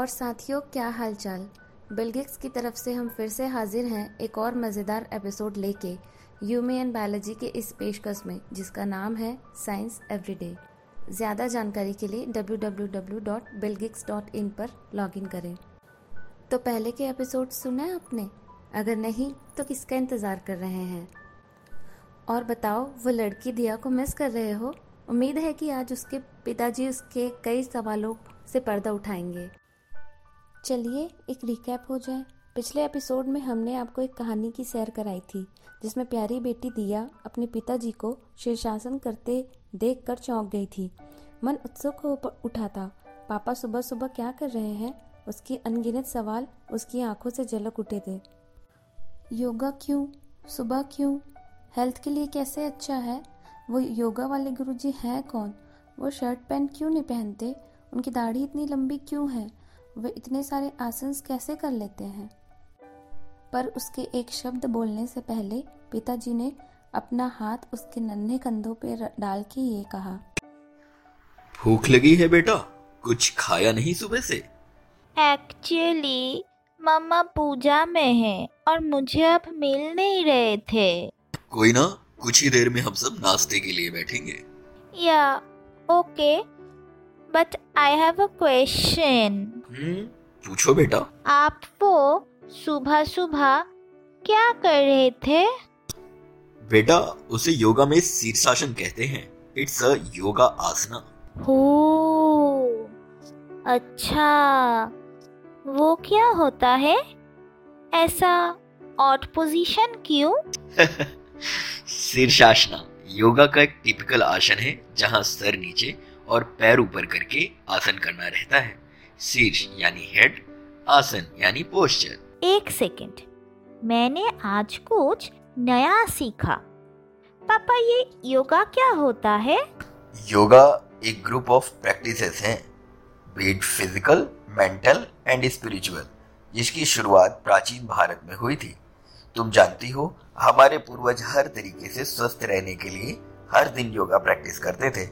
और साथियों, क्या हालचाल? बिलगिक्स की तरफ़ से हम फिर से हाजिर हैं एक और मज़ेदार एपिसोड लेके ह्यूमे एंड बायोलॉजी के इस पेशकश में, जिसका नाम है साइंस एवरीडे। ज़्यादा जानकारी के लिए www.bilgix.in पर लॉगिन करें। तो पहले के एपिसोड सुने आपने? अगर नहीं तो किसका इंतज़ार कर रहे हैं? और बताओ, वो लड़की दिया को मिस कर रहे हो? उम्मीद है कि आज उसके पिताजी उसके कई सवालों से पर्दा उठाएँगे। चलिए एक रिकैप हो जाए। पिछले एपिसोड में हमने आपको एक कहानी की सैर कराई थी, जिसमें प्यारी बेटी दिया अपने पिताजी को शीर्षासन करते देख कर चौंक गई थी। मन उत्सुक हो उठा था। पापा सुबह सुबह क्या कर रहे हैं? उसकी अनगिनत सवाल उसकी आँखों से झलक उठे थे। योगा क्यों? सुबह क्यों? हेल्थ के लिए कैसे अच्छा है? वो योगा वाले गुरुजी हैं कौन? वो शर्ट पैंट क्यों नहीं पहनते? उनकी दाढ़ी इतनी लंबी क्यों है? वे इतने सारे आसन कैसे कर लेते हैं? पर उसके एक शब्द बोलने से पहले पिताजी ने अपना हाथ उसके नन्हे कंधों पर डाल के ये कहा। भूख लगी है बेटा? कुछ खाया नहीं सुबह से? एक्चुअली मम्मा पूजा में है और मुझे अब मिल नहीं रहे थे। कोई ना कुछ ही देर में हम सब नाश्ते के लिए बैठेंगे। या okay but I have a question पूछो बेटा। आप वो सुबह सुबह क्या कर रहे थे? बेटा उसे योगा में शीर्षासन कहते हैं। इट्स अ योगा आसना हो अच्छा। वो क्या होता है? ऐसा ऑट पोजीशन क्यों? शीर्षासना योगा का एक टिपिकल आसन है जहाँ सर नीचे और पैर ऊपर करके आसन करना रहता है। शीर्ष यानी हेड आसन यानी पोस्चर एक सेकंड। मैंने आज कुछ नया सीखा। पापा ये योगा क्या होता है? योगा एक ग्रुप ऑफ़ प्रैक्टिसेस हैं। बीट फ़िज़िकल मेंटल एंड स्पिरिचुअल जिसकी शुरुआत प्राचीन भारत में हुई थी। तुम जानती हो हमारे पूर्वज हर तरीके से स्वस्थ रहने के लिए हर दिन योगा प्रैक्टिस करते थे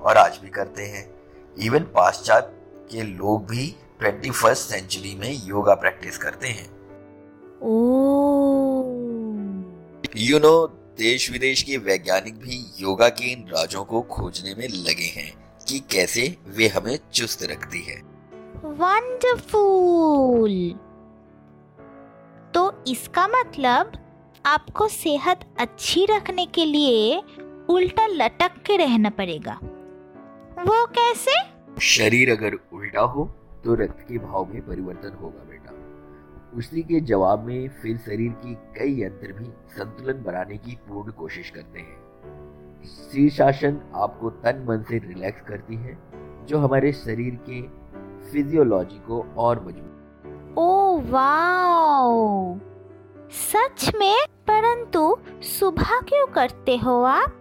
और आज भी करते हैं। इवन पाश्चात्य के लोग भी ट्वेंटी फ़र्स्ट सेंचुरी में योगा प्रैक्टिस करते हैं। यू नो देश विदेश के वैज्ञानिक भी योगा के इन राजों को खोजने में लगे हैं कि कैसे वे हमें चुस्त रखती है। वंडरफुल तो इसका मतलब आपको सेहत अच्छी रखने के लिए उल्टा लटक के रहना पड़ेगा। वो कैसे? शरीर अगर उल्टा हो तो रक्त के भाव में परिवर्तन होगा बेटा। उसी के जवाब में फिर शरीर की कई यंत्र भी संतुलन बनाने की पूर्ण कोशिश करते हैं। शीर्षासन आपको तन मन से रिलैक्स करती है, जो हमारे शरीर के फिजियोलॉजी को और मज़बूत ओ, वाओ! सच में? परंतु, सुबह क्यों करते हो आप?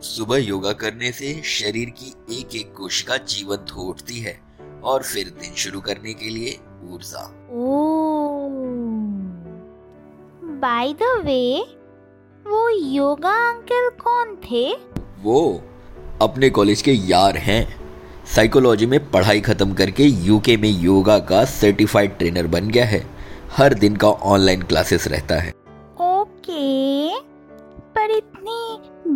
सुबह योगा करने से शरीर की एक एक कोशिका जीवंत हो उठती है और फिर दिन शुरू करने के लिए ऊर्जा। बाय द वे वो योगा अंकल कौन थे? वो अपने कॉलेज के यार हैं। साइकोलॉजी में पढ़ाई खत्म करके यूके में योगा का सर्टिफाइड ट्रेनर बन गया है। हर दिन का ऑनलाइन क्लासेस रहता है।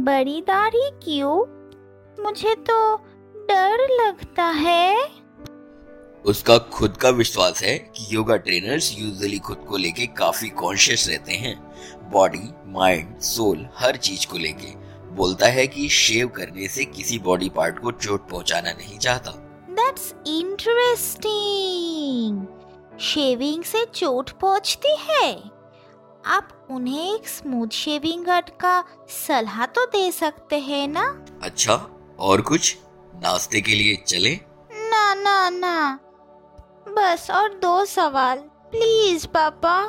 बड़ी दाढ़ी क्यों? मुझे तो डर लगता है। उसका खुद का विश्वास है कि योगा ट्रेनर्स यूजुअली खुद को लेके काफ़ी कॉन्शियस रहते हैं। बॉडी माइंड सोल हर चीज़ को लेके। बोलता है कि शेव करने से किसी बॉडी पार्ट को चोट पहुंचाना नहीं चाहता। दैट्स इंटरेस्टिंग शेविंग से चोट पहुँचती है। आप उन्हें एक स्मूथ शेविंग गट का सलाह तो दे सकते हैं ना? अच्छा और कुछ? नाश्ते के लिए चले? ना ना ना। बस और दो सवाल। प्लीज़ पापा।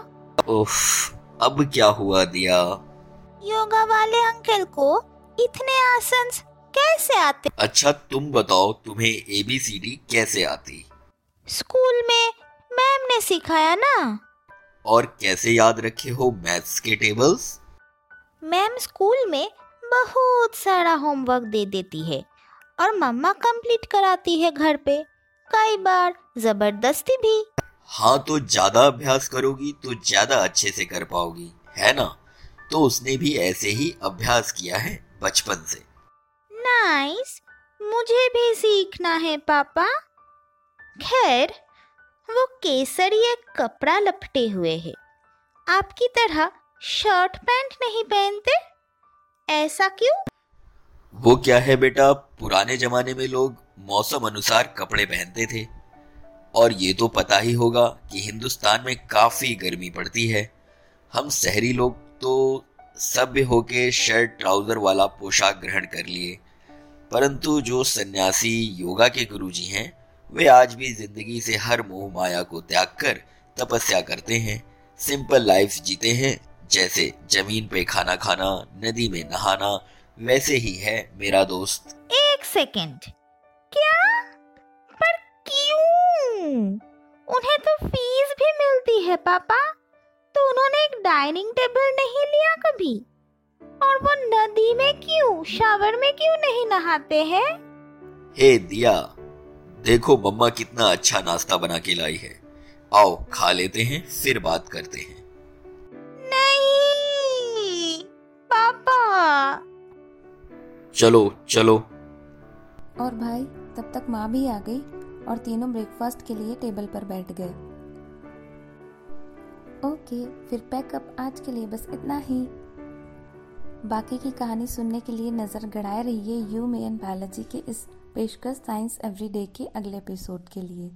उफ, अब क्या हुआ दिया? योगा वाले अंकल को इतने आसन कैसे आते? अच्छा तुम बताओ तुम्हें एबीसीडी कैसे आती? स्कूल में मैम ने सिखाया ना? और कैसे याद रखे हो मैथ्स के टेबल्स मैम स्कूल में बहुत सारा होमवर्क दे देती है और मम्मा कंप्लीट कराती है घर पे। कई बार ज़बरदस्ती भी। हाँ तो ज़्यादा अभ्यास करोगी तो ज़्यादा अच्छे से कर पाओगी है ना? तो उसने भी ऐसे ही अभ्यास किया है बचपन से। नाइस मुझे भी सीखना है पापा। खैर वो केसरी एक कपड़ा लपटे हुए है। आपकी तरह शर्ट पैंट नहीं पहनते? ऐसा क्यों? वो क्या है बेटा, पुराने जमाने में लोग मौसम अनुसार कपड़े पहनते थे। और ये तो पता ही होगा कि हिंदुस्तान में काफ़ी गर्मी पड़ती है। हम शहरी लोग तो सभ्य होके शर्ट, ट्राउज़र वाला पोशाक ग्रहण कर लिए। परंतु जो सन्यासी योगा के गुरुजी हैं वे आज भी ज़िंदगी से हर मोह माया को त्याग कर तपस्या करते हैं सिंपल लाइफ जीते हैं जैसे ज़मीन पे खाना खाना नदी में नहाना वैसे ही है मेरा दोस्त। एक सेकंड क्या? पर क्यों? उन्हें तो फ़ीस भी मिलती है पापा। तो उन्होंने एक डाइनिंग टेबल नहीं लिया कभी? और वो नदी में क्यों शावर में क्यों नहीं नहाते हैं? हे दिया देखो मम्मा कितना अच्छा नाश्ता बना के लाई है। आओ खा लेते हैं फिर बात करते हैं। नहीं पापा। चलो चलो। और भाई तब तक माँ भी आ गई और तीनों ब्रेकफास्ट के लिए टेबल पर बैठ गए। ओके फिर पैकअप आज के लिए बस इतना ही। बाकी की कहानी सुनने के लिए नज़र गड़ाए रहिए यू मे एन बायोलॉजी के इस पेशकश साइंस एवरीडे के अगले एपिसोड के लिए।